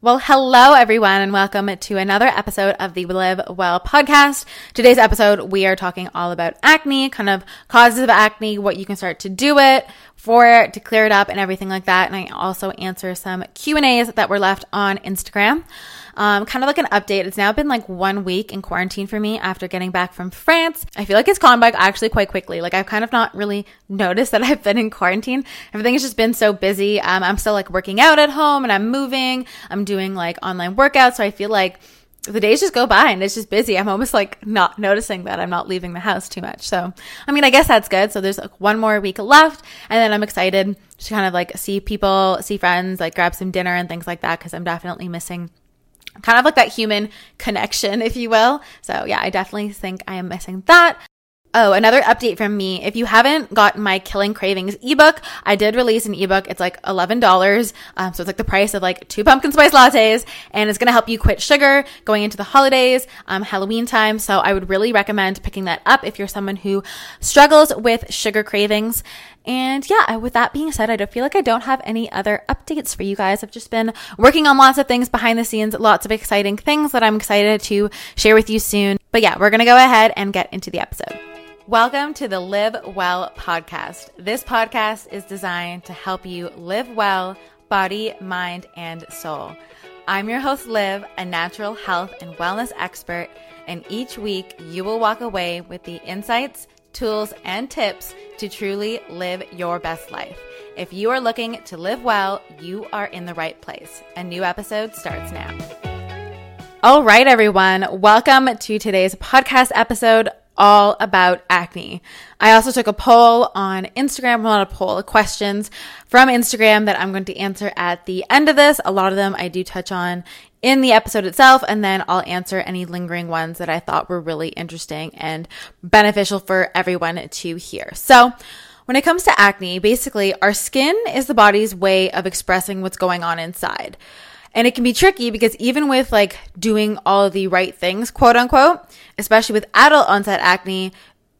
Well, hello everyone and welcome to another episode of the Liv Well podcast. Today's episode, we are talking all about acne, kind of causes of acne, what you can start to do it for to clear it up and everything like that. And I also answer some Q and A's that were left on Instagram. Um, kind of like an update. It's now been like one week in quarantine for me after getting back from France. I feel like it's gone by actually quite quickly. Like I've kind of not really noticed that I've been in quarantine. Everything has just been so busy. Um, I'm still like working out at home and I'm moving. I'm doing like online workouts. So I feel like the days just go by and it's just busy. I'm almost like not noticing that I'm not leaving the house too much. So, I mean, I guess that's good. So there's like one more week left and then I'm excited to kind of like see people, see friends, like grab some dinner and things like that because I'm definitely missing kind of like that human connection, if you will. So yeah, I definitely think I am missing that. Oh, another update from me. If you haven't gotten my Killing Cravings ebook, I did release an ebook. It's like $11. Um, so it's like the price of like two pumpkin spice lattes and it's going to help you quit sugar going into the holidays, um, Halloween time. So I would really recommend picking that up if you're someone who struggles with sugar cravings. And yeah, with that being said, I don't feel like I don't have any other updates for you guys. I've just been working on lots of things behind the scenes, lots of exciting things that I'm excited to share with you soon. But yeah, we're going to go ahead and get into the episode. Welcome to the Liv Well podcast. This podcast is designed to help you live well, body, mind, and soul. I'm your host, Liv, a natural health and wellness expert, and each week you will walk away with the insights, tools, and tips to truly live your best life. If you are looking to live well, you are in the right place. A new episode starts now. All right, everyone. Welcome to today's podcast episode all about acne. I also took a poll on Instagram, well, not a poll, questions from Instagram that I'm going to answer at the end of this. A lot of them I do touch on in the episode itself, and then I'll answer any lingering ones that I thought were really interesting and beneficial for everyone to hear. So, when it comes to acne, basically, our skin is the body's way of expressing what's going on inside. And it can be tricky because even with like doing all the right things, quote unquote, especially with adult onset acne,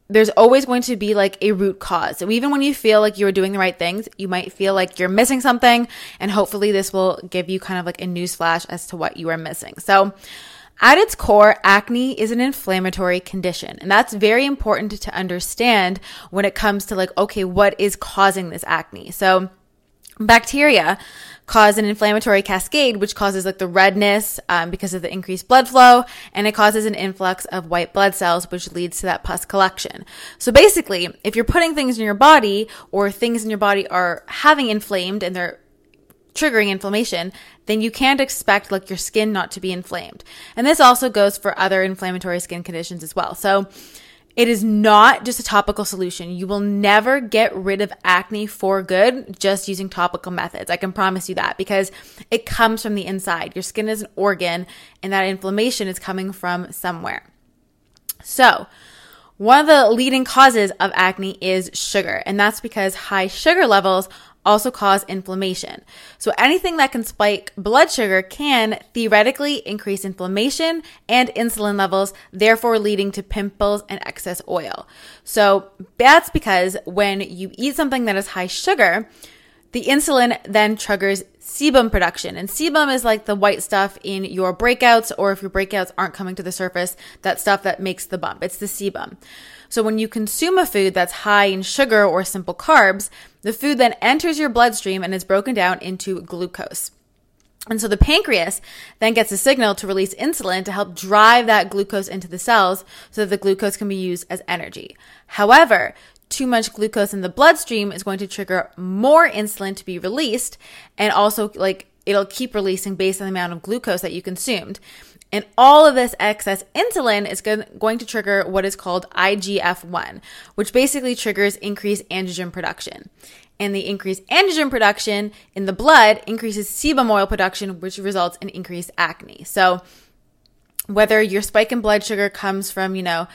there's always going to be like a root cause. So even when you feel like you're doing the right things, you might feel like you're missing something. And hopefully this will give you kind of like a news flash as to what you are missing. So at its core, acne is an inflammatory condition. And that's very important to understand when it comes to like, okay, what is causing this acne? So bacteria cause an inflammatory cascade, which causes like the redness um, because of the increased blood flow, and it causes an influx of white blood cells, which leads to that pus collection. So basically, if you're putting things in your body or things in your body are having inflamed and they're triggering inflammation, then you can't expect like your skin not to be inflamed. And this also goes for other inflammatory skin conditions as well. So it is not just a topical solution. You will never get rid of acne for good just using topical methods. I can promise you that because it comes from the inside. Your skin is an organ and that inflammation is coming from somewhere. So, one of the leading causes of acne is sugar, and that's because high sugar levels also cause inflammation. So anything that can spike blood sugar can theoretically increase inflammation and insulin levels, therefore leading to pimples and excess oil. So that's because when you eat something that is high sugar, the insulin then triggers sebum production. And sebum is like the white stuff in your breakouts, or if your breakouts aren't coming to the surface, that stuff that makes the bump. It's the sebum. So when you consume a food that's high in sugar or simple carbs, the food then enters your bloodstream and is broken down into glucose. And so the pancreas then gets a signal to release insulin to help drive that glucose into the cells so that the glucose can be used as energy. However, too much glucose in the bloodstream is going to trigger more insulin to be released and also like it'll keep releasing based on the amount of glucose that you consumed. And all of this excess insulin is going to trigger what is called IGF 1, which basically triggers increased androgen production. And the increased androgen production in the blood increases sebum oil production, which results in increased acne. So, whether your spike in blood sugar comes from, you know,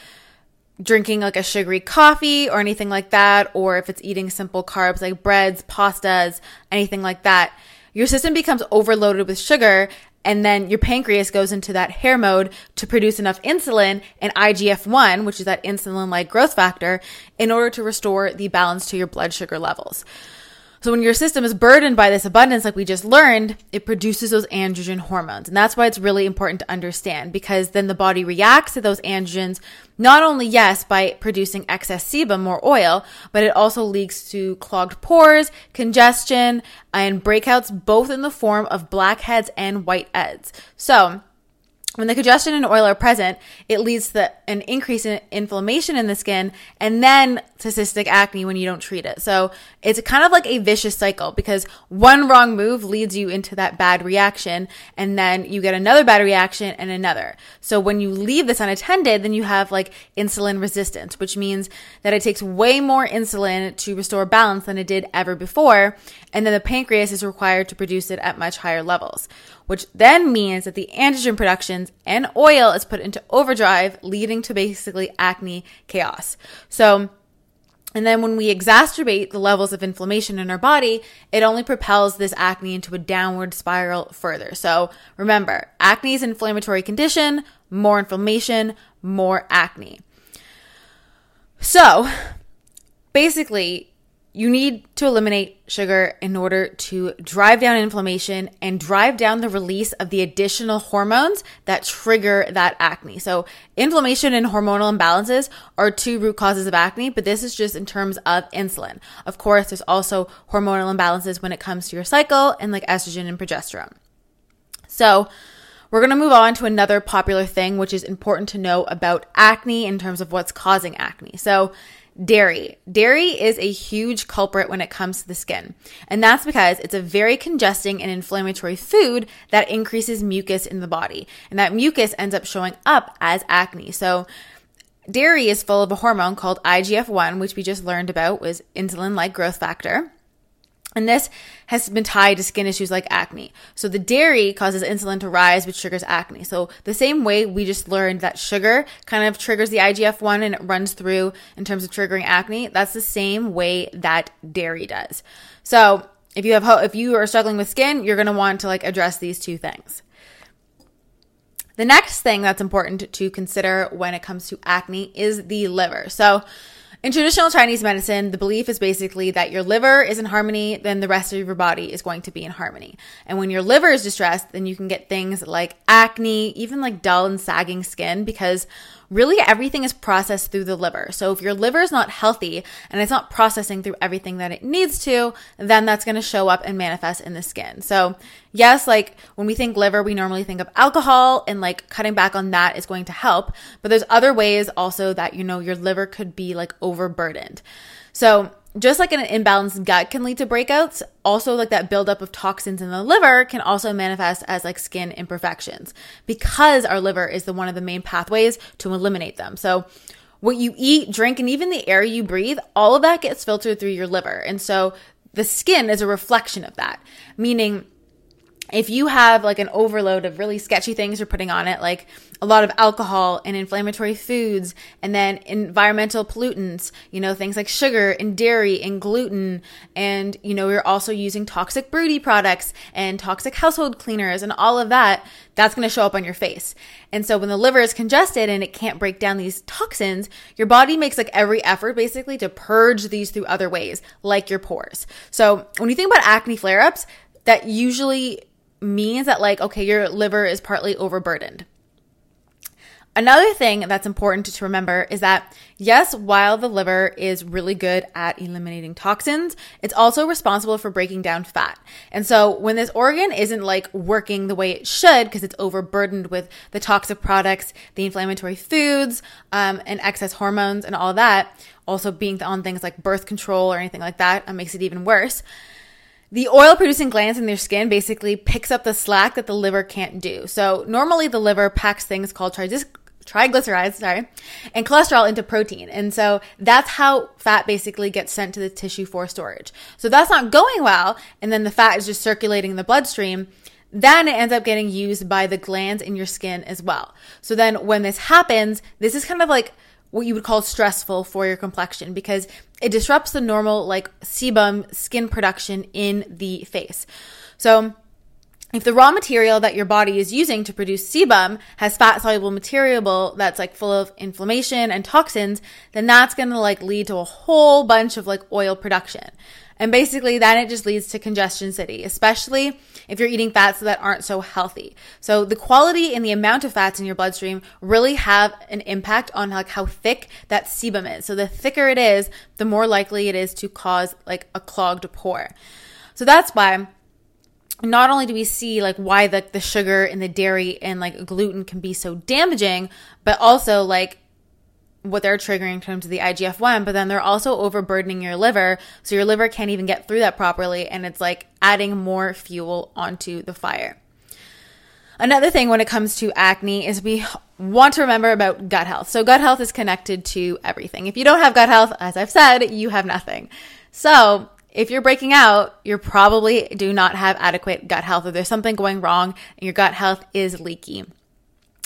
drinking like a sugary coffee or anything like that, or if it's eating simple carbs like breads, pastas, anything like that, your system becomes overloaded with sugar and then your pancreas goes into that hair mode to produce enough insulin and IGF-1, which is that insulin-like growth factor, in order to restore the balance to your blood sugar levels. So when your system is burdened by this abundance, like we just learned, it produces those androgen hormones. And that's why it's really important to understand because then the body reacts to those androgens, not only, yes, by producing excess sebum or oil, but it also leads to clogged pores, congestion, and breakouts, both in the form of blackheads and whiteheads. So, when the congestion and oil are present, it leads to an increase in inflammation in the skin and then to cystic acne when you don't treat it. So it's kind of like a vicious cycle because one wrong move leads you into that bad reaction and then you get another bad reaction and another. So when you leave this unattended, then you have like insulin resistance, which means that it takes way more insulin to restore balance than it did ever before. And then the pancreas is required to produce it at much higher levels which then means that the androgen productions and oil is put into overdrive, leading to basically acne chaos. So, and then when we exacerbate the levels of inflammation in our body, it only propels this acne into a downward spiral further. So remember, acne is an inflammatory condition, more inflammation, more acne. So basically, you need to eliminate sugar in order to drive down inflammation and drive down the release of the additional hormones that trigger that acne. So, inflammation and hormonal imbalances are two root causes of acne, but this is just in terms of insulin. Of course, there's also hormonal imbalances when it comes to your cycle and like estrogen and progesterone. So, we're going to move on to another popular thing, which is important to know about acne in terms of what's causing acne. So, Dairy. Dairy is a huge culprit when it comes to the skin. And that's because it's a very congesting and inflammatory food that increases mucus in the body. And that mucus ends up showing up as acne. So, dairy is full of a hormone called IGF 1, which we just learned about was insulin like growth factor. And this has been tied to skin issues like acne. So the dairy causes insulin to rise, which triggers acne. So the same way we just learned that sugar kind of triggers the IGF 1 and it runs through in terms of triggering acne, that's the same way that dairy does. So if you have, if you are struggling with skin, you're going to want to like address these two things. The next thing that's important to consider when it comes to acne is the liver. So in traditional Chinese medicine, the belief is basically that your liver is in harmony, then the rest of your body is going to be in harmony. And when your liver is distressed, then you can get things like acne, even like dull and sagging skin, because really everything is processed through the liver. So if your liver is not healthy and it's not processing through everything that it needs to, then that's going to show up and manifest in the skin. So yes, like when we think liver, we normally think of alcohol and like cutting back on that is going to help. But there's other ways also that, you know, your liver could be like overburdened. So just like an imbalanced gut can lead to breakouts, also like that buildup of toxins in the liver can also manifest as like skin imperfections because our liver is the one of the main pathways to eliminate them. So what you eat, drink, and even the air you breathe, all of that gets filtered through your liver. And so the skin is a reflection of that, meaning if you have like an overload of really sketchy things you're putting on it, like a lot of alcohol and inflammatory foods, and then environmental pollutants, you know, things like sugar and dairy and gluten, and you know, you're also using toxic broody products and toxic household cleaners and all of that, that's going to show up on your face. And so when the liver is congested and it can't break down these toxins, your body makes like every effort basically to purge these through other ways, like your pores. So when you think about acne flare ups, that usually means that, like, okay, your liver is partly overburdened. Another thing that's important to remember is that, yes, while the liver is really good at eliminating toxins, it's also responsible for breaking down fat. And so when this organ isn't like working the way it should because it's overburdened with the toxic products, the inflammatory foods, um, and excess hormones and all that, also being on things like birth control or anything like that, makes it even worse the oil producing glands in their skin basically picks up the slack that the liver can't do. So normally the liver packs things called triglycerides, sorry, and cholesterol into protein. And so that's how fat basically gets sent to the tissue for storage. So that's not going well. And then the fat is just circulating in the bloodstream. Then it ends up getting used by the glands in your skin as well. So then when this happens, this is kind of like what you would call stressful for your complexion because it disrupts the normal like sebum skin production in the face. So if the raw material that your body is using to produce sebum has fat soluble material that's like full of inflammation and toxins, then that's going to like lead to a whole bunch of like oil production. And basically, then it just leads to congestion city, especially if you're eating fats that aren't so healthy. So the quality and the amount of fats in your bloodstream really have an impact on like how thick that sebum is. So the thicker it is, the more likely it is to cause like a clogged pore. So that's why not only do we see like why the, the sugar and the dairy and like gluten can be so damaging, but also like what they're triggering in terms of the IGF 1, but then they're also overburdening your liver. So your liver can't even get through that properly. And it's like adding more fuel onto the fire. Another thing when it comes to acne is we want to remember about gut health. So gut health is connected to everything. If you don't have gut health, as I've said, you have nothing. So if you're breaking out, you probably do not have adequate gut health or there's something going wrong and your gut health is leaky.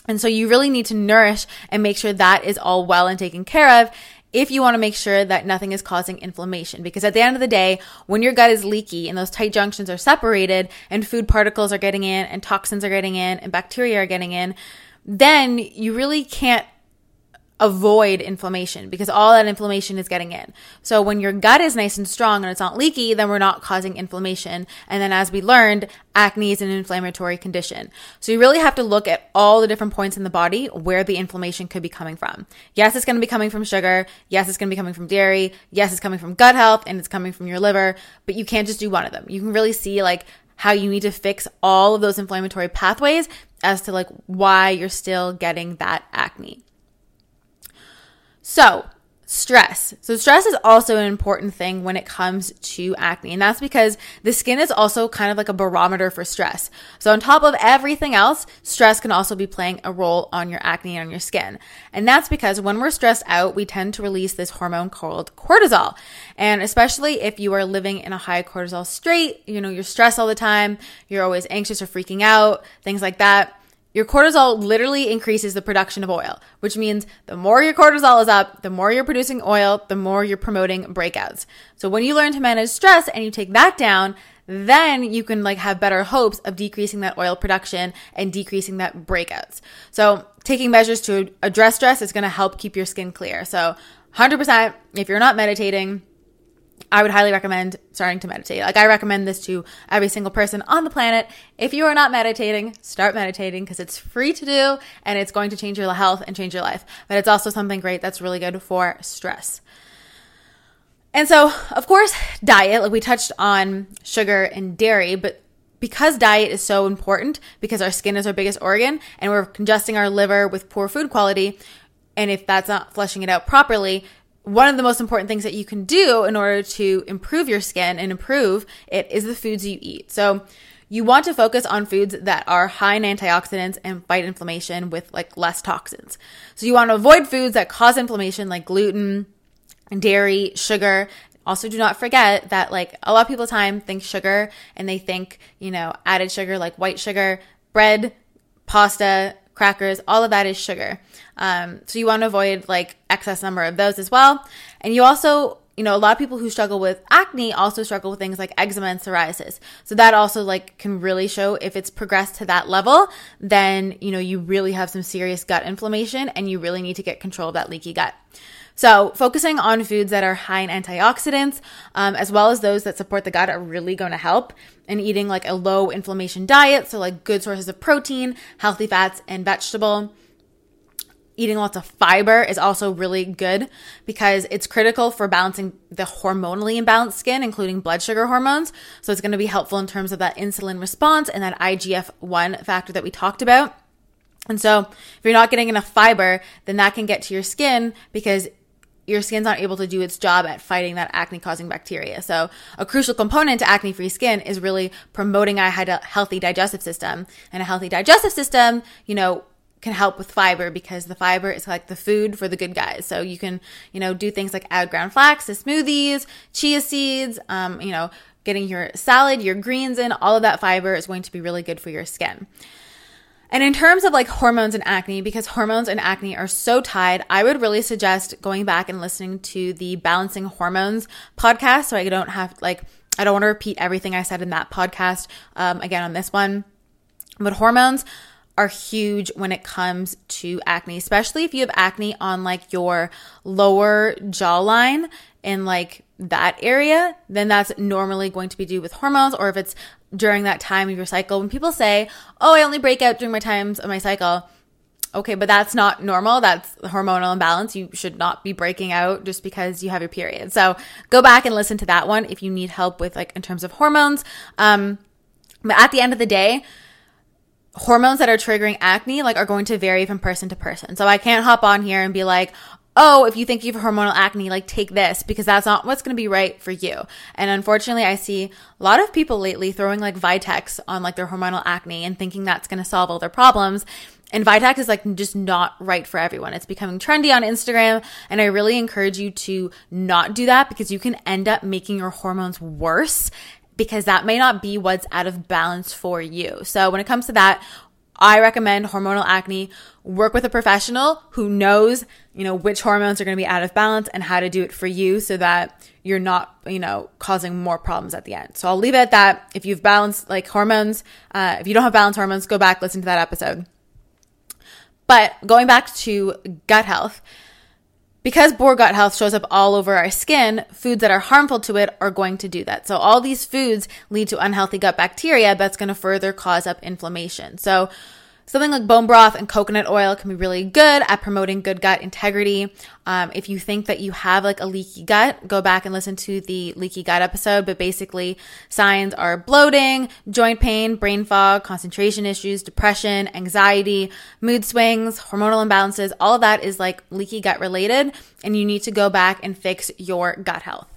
And so you really need to nourish and make sure that is all well and taken care of if you want to make sure that nothing is causing inflammation. Because at the end of the day, when your gut is leaky and those tight junctions are separated and food particles are getting in and toxins are getting in and bacteria are getting in, then you really can't avoid inflammation because all that inflammation is getting in. So when your gut is nice and strong and it's not leaky, then we're not causing inflammation. And then as we learned, acne is an inflammatory condition. So you really have to look at all the different points in the body where the inflammation could be coming from. Yes, it's going to be coming from sugar. Yes, it's going to be coming from dairy. Yes, it's coming from gut health and it's coming from your liver, but you can't just do one of them. You can really see like how you need to fix all of those inflammatory pathways as to like why you're still getting that acne. So, stress. So, stress is also an important thing when it comes to acne. And that's because the skin is also kind of like a barometer for stress. So, on top of everything else, stress can also be playing a role on your acne and on your skin. And that's because when we're stressed out, we tend to release this hormone called cortisol. And especially if you are living in a high cortisol state, you know, you're stressed all the time, you're always anxious or freaking out, things like that your cortisol literally increases the production of oil, which means the more your cortisol is up, the more you're producing oil, the more you're promoting breakouts. So when you learn to manage stress and you take that down, then you can like have better hopes of decreasing that oil production and decreasing that breakouts. So taking measures to address stress is going to help keep your skin clear. So 100% if you're not meditating, I would highly recommend starting to meditate. Like I recommend this to every single person on the planet. If you are not meditating, start meditating because it's free to do and it's going to change your health and change your life. But it's also something great that's really good for stress. And so, of course, diet, like we touched on sugar and dairy, but because diet is so important because our skin is our biggest organ and we're congesting our liver with poor food quality, and if that's not flushing it out properly, one of the most important things that you can do in order to improve your skin and improve it is the foods you eat. So you want to focus on foods that are high in antioxidants and fight inflammation with like less toxins. So you want to avoid foods that cause inflammation like gluten, dairy, sugar. Also, do not forget that like a lot of people time think sugar and they think, you know, added sugar like white sugar, bread, pasta, crackers, all of that is sugar. Um, so you want to avoid like excess number of those as well. And you also, you know, a lot of people who struggle with acne also struggle with things like eczema and psoriasis. So that also like can really show if it's progressed to that level, then, you know, you really have some serious gut inflammation and you really need to get control of that leaky gut. So, focusing on foods that are high in antioxidants, um, as well as those that support the gut, are really going to help. And eating like a low inflammation diet, so like good sources of protein, healthy fats, and vegetable. Eating lots of fiber is also really good because it's critical for balancing the hormonally imbalanced skin, including blood sugar hormones. So, it's going to be helpful in terms of that insulin response and that IGF 1 factor that we talked about. And so, if you're not getting enough fiber, then that can get to your skin because your skin's not able to do its job at fighting that acne causing bacteria. So a crucial component to acne free skin is really promoting a healthy digestive system and a healthy digestive system, you know, can help with fiber because the fiber is like the food for the good guys. So you can, you know, do things like add ground flax to smoothies, chia seeds, um, you know, getting your salad, your greens in, all of that fiber is going to be really good for your skin. And in terms of like hormones and acne, because hormones and acne are so tied, I would really suggest going back and listening to the Balancing Hormones podcast. So I don't have like, I don't want to repeat everything I said in that podcast um, again on this one. But hormones are huge when it comes to acne, especially if you have acne on like your lower jawline and like that area, then that's normally going to be due with hormones or if it's during that time of your cycle. When people say, Oh, I only break out during my times of my cycle. Okay, but that's not normal. That's hormonal imbalance. You should not be breaking out just because you have your period. So go back and listen to that one if you need help with like in terms of hormones. Um, but at the end of the day, hormones that are triggering acne like are going to vary from person to person. So I can't hop on here and be like, oh, if you think you have hormonal acne, like take this because that's not what's going to be right for you. And unfortunately, I see a lot of people lately throwing like Vitex on like their hormonal acne and thinking that's going to solve all their problems. And Vitex is like just not right for everyone. It's becoming trendy on Instagram. And I really encourage you to not do that because you can end up making your hormones worse because that may not be what's out of balance for you. So when it comes to that, I recommend hormonal acne, work with a professional who knows, you know, which hormones are going to be out of balance and how to do it for you so that you're not, you know, causing more problems at the end. So I'll leave it at that. If you've balanced like hormones, uh, if you don't have balanced hormones, go back, listen to that episode. But going back to gut health, because poor gut health shows up all over our skin, foods that are harmful to it are going to do that. So all these foods lead to unhealthy gut bacteria that's going to further cause up inflammation. So Something like bone broth and coconut oil can be really good at promoting good gut integrity. Um, if you think that you have like a leaky gut, go back and listen to the leaky gut episode. But basically, signs are bloating, joint pain, brain fog, concentration issues, depression, anxiety, mood swings, hormonal imbalances. All of that is like leaky gut related, and you need to go back and fix your gut health.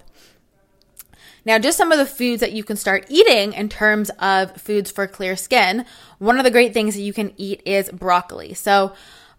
Now, just some of the foods that you can start eating in terms of foods for clear skin. One of the great things that you can eat is broccoli. So,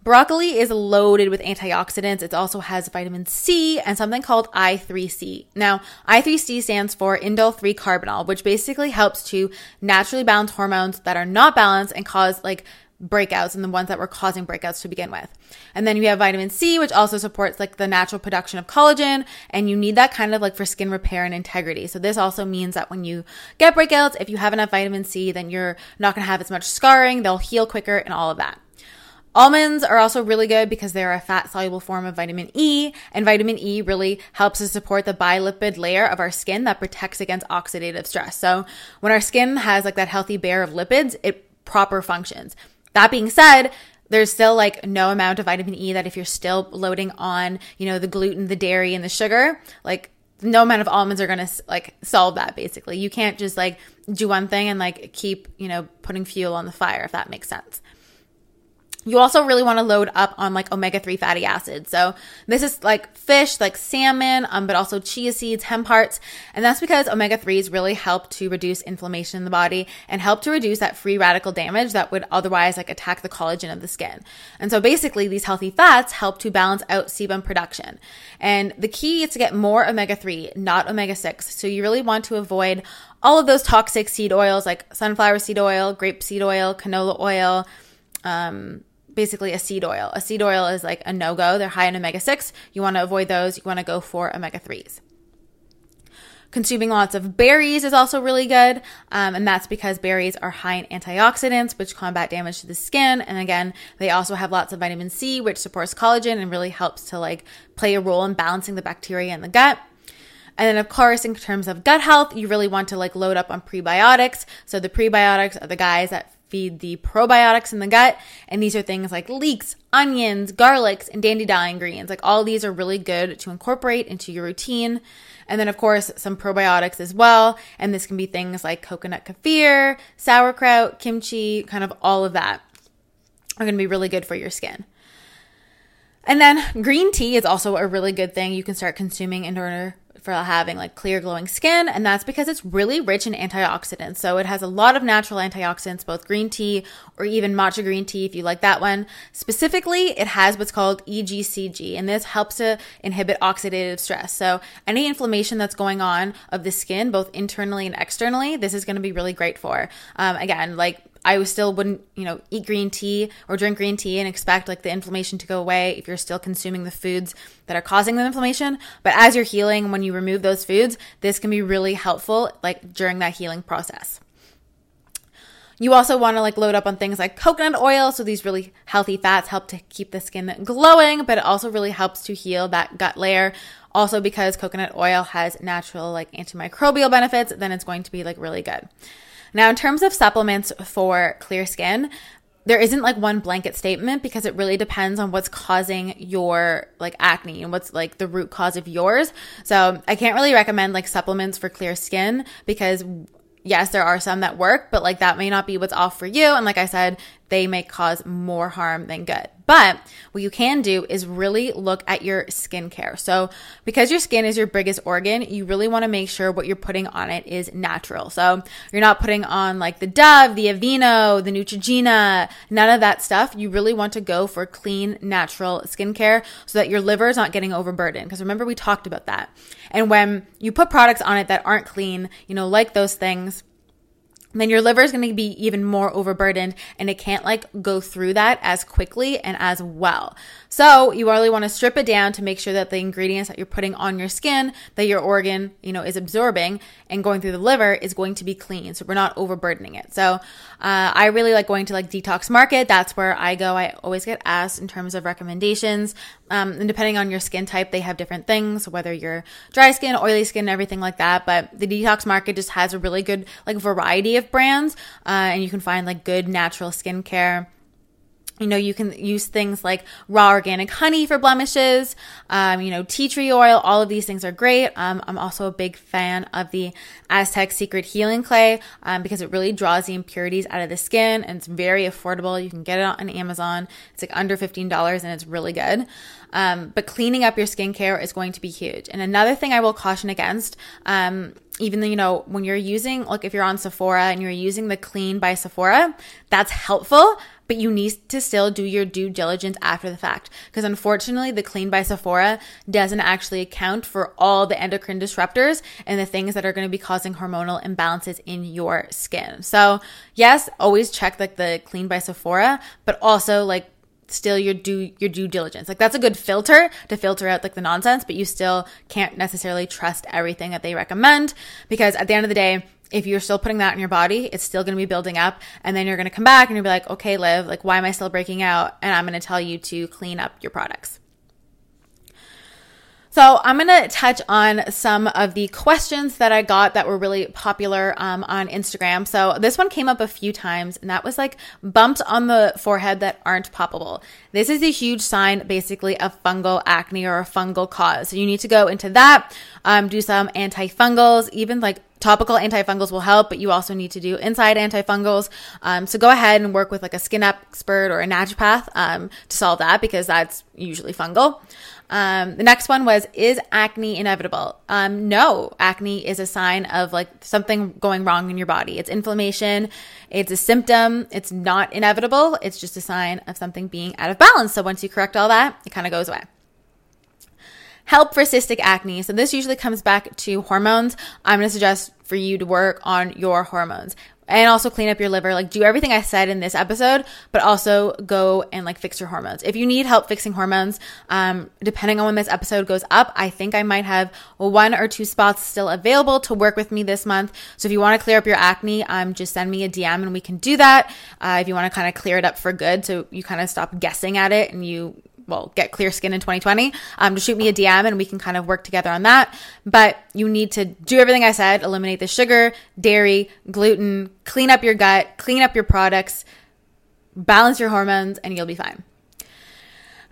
Broccoli is loaded with antioxidants. It also has vitamin C and something called I3C. Now, I3C stands for indole 3 carbinol, which basically helps to naturally balance hormones that are not balanced and cause like breakouts and the ones that were causing breakouts to begin with. And then you have vitamin C, which also supports like the natural production of collagen. And you need that kind of like for skin repair and integrity. So this also means that when you get breakouts, if you have enough vitamin C, then you're not going to have as much scarring. They'll heal quicker and all of that. Almonds are also really good because they're a fat soluble form of vitamin E, and vitamin E really helps to support the bilipid layer of our skin that protects against oxidative stress. So when our skin has like that healthy bear of lipids, it proper functions. That being said, there's still like no amount of vitamin E that if you're still loading on, you know, the gluten, the dairy, and the sugar, like no amount of almonds are going to like solve that basically. You can't just like do one thing and like keep, you know, putting fuel on the fire, if that makes sense. You also really want to load up on like omega 3 fatty acids. So this is like fish, like salmon, um, but also chia seeds, hemp hearts. And that's because omega 3s really help to reduce inflammation in the body and help to reduce that free radical damage that would otherwise like attack the collagen of the skin. And so basically these healthy fats help to balance out sebum production. And the key is to get more omega 3, not omega 6. So you really want to avoid all of those toxic seed oils like sunflower seed oil, grape seed oil, canola oil, um, basically a seed oil. A seed oil is like a no go. They're high in omega 6. You want to avoid those. You want to go for omega 3s. Consuming lots of berries is also really good, um, and that's because berries are high in antioxidants, which combat damage to the skin. And again, they also have lots of vitamin C, which supports collagen and really helps to like play a role in balancing the bacteria in the gut. And then of course, in terms of gut health, you really want to like load up on prebiotics. So the prebiotics are the guys that feed the probiotics in the gut. And these are things like leeks, onions, garlics, and dandelion greens. Like all these are really good to incorporate into your routine. And then, of course, some probiotics as well. And this can be things like coconut kefir, sauerkraut, kimchi, kind of all of that are going to be really good for your skin. And then green tea is also a really good thing you can start consuming in order for having like clear glowing skin and that's because it's really rich in antioxidants. So it has a lot of natural antioxidants both green tea or even matcha green tea if you like that one. Specifically it has what's called EGCG and this helps to inhibit oxidative stress. So any inflammation that's going on of the skin both internally and externally this is going to be really great for. Um, again like I still wouldn't, you know, eat green tea or drink green tea and expect like the inflammation to go away if you're still consuming the foods that are causing the inflammation. But as you're healing, when you remove those foods, this can be really helpful like during that healing process. You also want to like load up on things like coconut oil. So these really healthy fats help to keep the skin glowing, but it also really helps to heal that gut layer. Also because coconut oil has natural like antimicrobial benefits, then it's going to be like really good. Now, in terms of supplements for clear skin, there isn't like one blanket statement because it really depends on what's causing your like acne and what's like the root cause of yours. So I can't really recommend like supplements for clear skin because yes, there are some that work, but like that may not be what's off for you. And like I said, they may cause more harm than good. But what you can do is really look at your skincare. So, because your skin is your biggest organ, you really want to make sure what you're putting on it is natural. So, you're not putting on like the Dove, the Aveeno, the Neutrogena, none of that stuff. You really want to go for clean, natural skincare so that your liver is not getting overburdened. Because remember, we talked about that. And when you put products on it that aren't clean, you know, like those things, then your liver is going to be even more overburdened and it can't like go through that as quickly and as well. So you really want to strip it down to make sure that the ingredients that you're putting on your skin that your organ, you know, is absorbing and going through the liver is going to be clean. So we're not overburdening it. So uh, I really like going to like Detox Market. That's where I go. I always get asked in terms of recommendations. Um, and depending on your skin type, they have different things, whether you're dry skin, oily skin, everything like that. But the Detox Market just has a really good like variety of brands, uh, and you can find like good natural skincare you know, you can use things like raw organic honey for blemishes, um, you know, tea tree oil. All of these things are great. Um, I'm also a big fan of the Aztec Secret Healing Clay um, because it really draws the impurities out of the skin and it's very affordable. You can get it on Amazon. It's like under $15 and it's really good. Um, but cleaning up your skincare is going to be huge. And another thing I will caution against, um, even though, you know, when you're using, like if you're on Sephora and you're using the Clean by Sephora, that's helpful, but you need to still do your due diligence after the fact. Because unfortunately, the Clean by Sephora doesn't actually account for all the endocrine disruptors and the things that are going to be causing hormonal imbalances in your skin. So, yes, always check like the Clean by Sephora, but also like still your due your due diligence. Like that's a good filter to filter out like the nonsense, but you still can't necessarily trust everything that they recommend because at the end of the day, if you're still putting that in your body, it's still going to be building up. And then you're going to come back and you'll be like, okay, Liv, like, why am I still breaking out? And I'm going to tell you to clean up your products. So I'm going to touch on some of the questions that I got that were really popular um, on Instagram. So this one came up a few times, and that was like bumps on the forehead that aren't poppable. This is a huge sign, basically, of fungal acne or a fungal cause. So you need to go into that, um, do some antifungals, even like topical antifungals will help, but you also need to do inside antifungals. Um, so go ahead and work with like a skin expert or a naturopath um, to solve that because that's usually fungal. Um, the next one was, is acne inevitable? Um, no, acne is a sign of like something going wrong in your body. It's inflammation. It's a symptom. It's not inevitable. It's just a sign of something being out of balance. So once you correct all that, it kind of goes away help for cystic acne. So this usually comes back to hormones. I'm going to suggest for you to work on your hormones and also clean up your liver. Like do everything I said in this episode, but also go and like fix your hormones. If you need help fixing hormones, um, depending on when this episode goes up, I think I might have one or two spots still available to work with me this month. So if you want to clear up your acne, um, just send me a DM and we can do that. Uh, if you want to kind of clear it up for good, so you kind of stop guessing at it and you well, get clear skin in 2020, um, just shoot me a DM and we can kind of work together on that. But you need to do everything I said, eliminate the sugar, dairy, gluten, clean up your gut, clean up your products, balance your hormones, and you'll be fine.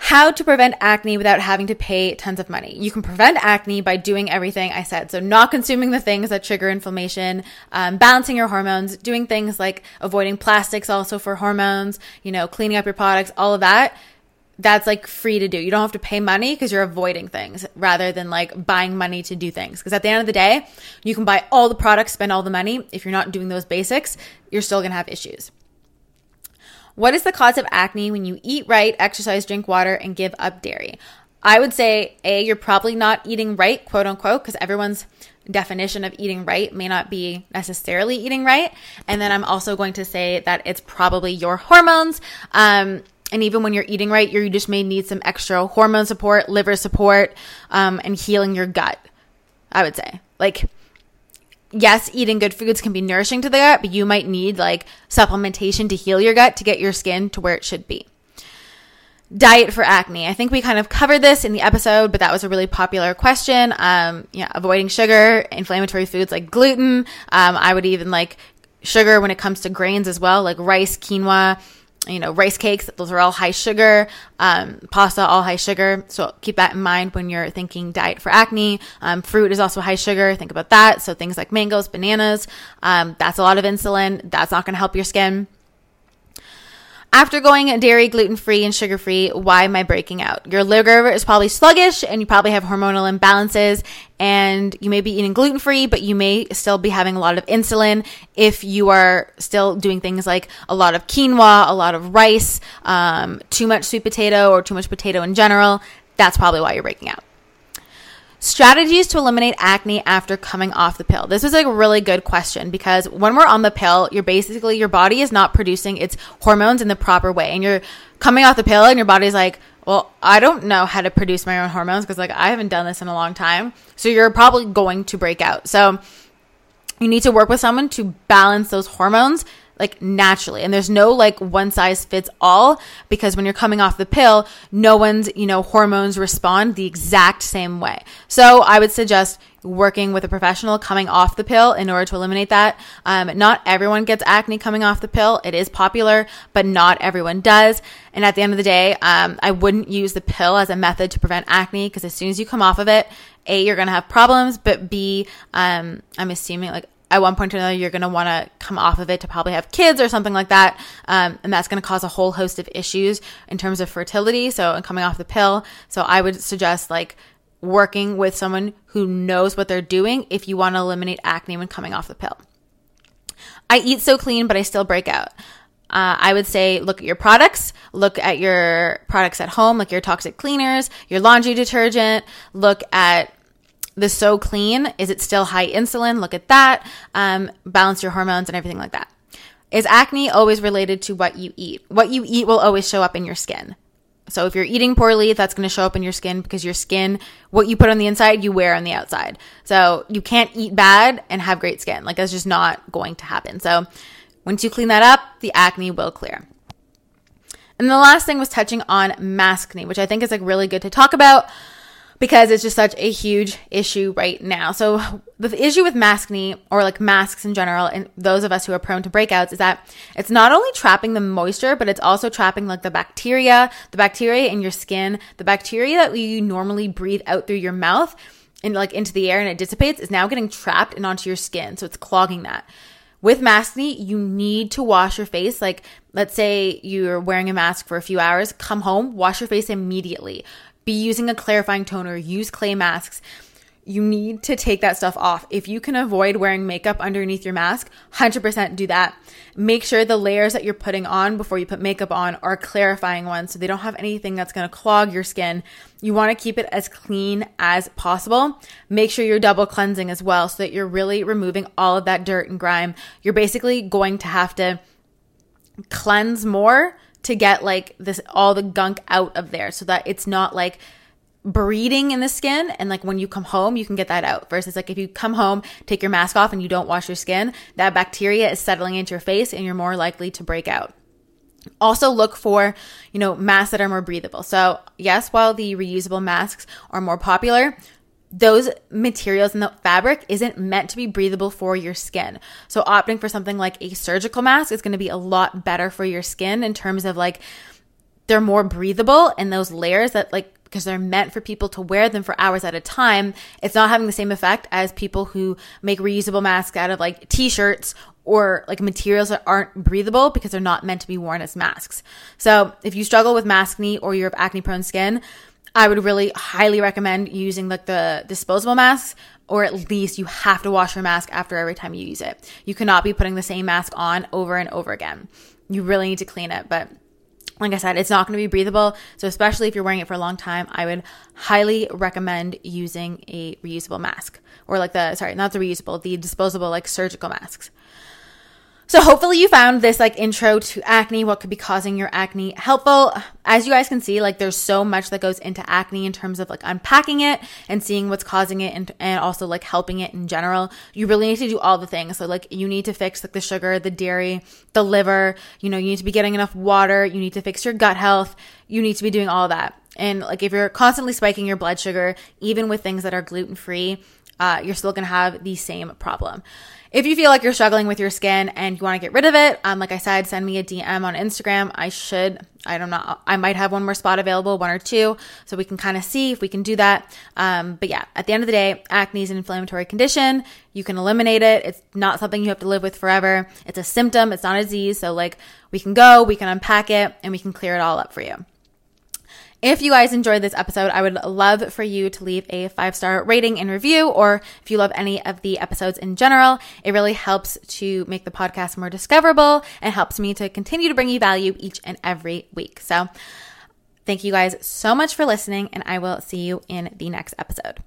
How to prevent acne without having to pay tons of money. You can prevent acne by doing everything I said. So, not consuming the things that trigger inflammation, um, balancing your hormones, doing things like avoiding plastics also for hormones, you know, cleaning up your products, all of that that's like free to do. You don't have to pay money because you're avoiding things rather than like buying money to do things. Because at the end of the day, you can buy all the products, spend all the money. If you're not doing those basics, you're still going to have issues. What is the cause of acne when you eat right, exercise, drink water, and give up dairy? I would say, A, you're probably not eating right, quote unquote, because everyone's definition of eating right may not be necessarily eating right. And then I'm also going to say that it's probably your hormones. Um, and even when you're eating right, you just may need some extra hormone support, liver support, um, and healing your gut. I would say, like, yes, eating good foods can be nourishing to the gut, but you might need like supplementation to heal your gut to get your skin to where it should be. Diet for acne. I think we kind of covered this in the episode, but that was a really popular question. Um, yeah, avoiding sugar, inflammatory foods like gluten. Um, I would even like sugar when it comes to grains as well, like rice, quinoa, you know, rice cakes, those are all high sugar, um, pasta, all high sugar. So keep that in mind when you're thinking diet for acne. Um, fruit is also high sugar. Think about that. So things like mangoes, bananas, um, that's a lot of insulin. That's not going to help your skin. After going dairy, gluten free, and sugar free, why am I breaking out? Your liver is probably sluggish and you probably have hormonal imbalances and you may be eating gluten free, but you may still be having a lot of insulin if you are still doing things like a lot of quinoa, a lot of rice, um, too much sweet potato, or too much potato in general. That's probably why you're breaking out. Strategies to eliminate acne after coming off the pill. This is a really good question because when we're on the pill, you're basically, your body is not producing its hormones in the proper way. And you're coming off the pill and your body's like, well, I don't know how to produce my own hormones because like I haven't done this in a long time. So you're probably going to break out. So you need to work with someone to balance those hormones like naturally. And there's no like one size fits all because when you're coming off the pill, no one's, you know, hormones respond the exact same way. So I would suggest working with a professional coming off the pill in order to eliminate that. Um, not everyone gets acne coming off the pill. It is popular, but not everyone does. And at the end of the day, um, I wouldn't use the pill as a method to prevent acne because as soon as you come off of it, A, you're going to have problems, but B, um, I'm assuming like at one point or another, you're going to want to come off of it to probably have kids or something like that. Um, and that's going to cause a whole host of issues in terms of fertility. So, and coming off the pill. So, I would suggest like working with someone who knows what they're doing if you want to eliminate acne when coming off the pill. I eat so clean, but I still break out. Uh, I would say look at your products, look at your products at home, like your toxic cleaners, your laundry detergent, look at the So Clean, is it still high insulin? Look at that. Um, balance your hormones and everything like that. Is acne always related to what you eat? What you eat will always show up in your skin. So if you're eating poorly, that's going to show up in your skin because your skin, what you put on the inside, you wear on the outside. So you can't eat bad and have great skin. Like that's just not going to happen. So once you clean that up, the acne will clear. And the last thing was touching on maskne, which I think is like really good to talk about because it's just such a huge issue right now. So the issue with maskne or like masks in general and those of us who are prone to breakouts is that it's not only trapping the moisture, but it's also trapping like the bacteria, the bacteria in your skin, the bacteria that you normally breathe out through your mouth and like into the air and it dissipates is now getting trapped and onto your skin. So it's clogging that. With maskne, you need to wash your face. Like, let's say you're wearing a mask for a few hours, come home, wash your face immediately be using a clarifying toner, use clay masks. You need to take that stuff off. If you can avoid wearing makeup underneath your mask, 100% do that. Make sure the layers that you're putting on before you put makeup on are clarifying ones so they don't have anything that's going to clog your skin. You want to keep it as clean as possible. Make sure you're double cleansing as well so that you're really removing all of that dirt and grime. You're basically going to have to cleanse more to get like this all the gunk out of there so that it's not like breeding in the skin. And like when you come home you can get that out. Versus like if you come home take your mask off and you don't wash your skin that bacteria is settling into your face and you're more likely to break out. Also look for you know masks that are more breathable. So yes while the reusable masks are more popular those materials in the fabric isn't meant to be breathable for your skin. So opting for something like a surgical mask is going to be a lot better for your skin in terms of like they're more breathable and those layers that like because they're meant for people to wear them for hours at a time, it's not having the same effect as people who make reusable masks out of like t-shirts or like materials that aren't breathable because they're not meant to be worn as masks. So if you struggle with mask maskne or you have acne prone skin, I would really highly recommend using like the disposable masks or at least you have to wash your mask after every time you use it. You cannot be putting the same mask on over and over again. You really need to clean it, but like I said, it's not going to be breathable. So, especially if you're wearing it for a long time, I would highly recommend using a reusable mask or like the, sorry, not the reusable, the disposable, like surgical masks. So hopefully you found this like intro to acne, what could be causing your acne helpful. As you guys can see, like there's so much that goes into acne in terms of like unpacking it and seeing what's causing it and, and also like helping it in general. You really need to do all the things. So like you need to fix like the sugar, the dairy, the liver, you know, you need to be getting enough water, you need to fix your gut health, you need to be doing all that. And like if you're constantly spiking your blood sugar, even with things that are gluten free, uh, you're still gonna have the same problem. If you feel like you're struggling with your skin and you want to get rid of it, um, like I said, send me a DM on Instagram. I should, I don't know, I might have one more spot available, one or two, so we can kind of see if we can do that. Um, but yeah, at the end of the day, acne is an inflammatory condition. You can eliminate it. It's not something you have to live with forever. It's a symptom. It's not a disease. So like we can go, we can unpack it, and we can clear it all up for you. If you guys enjoyed this episode, I would love for you to leave a five star rating and review, or if you love any of the episodes in general, it really helps to make the podcast more discoverable and helps me to continue to bring you value each and every week. So, thank you guys so much for listening, and I will see you in the next episode.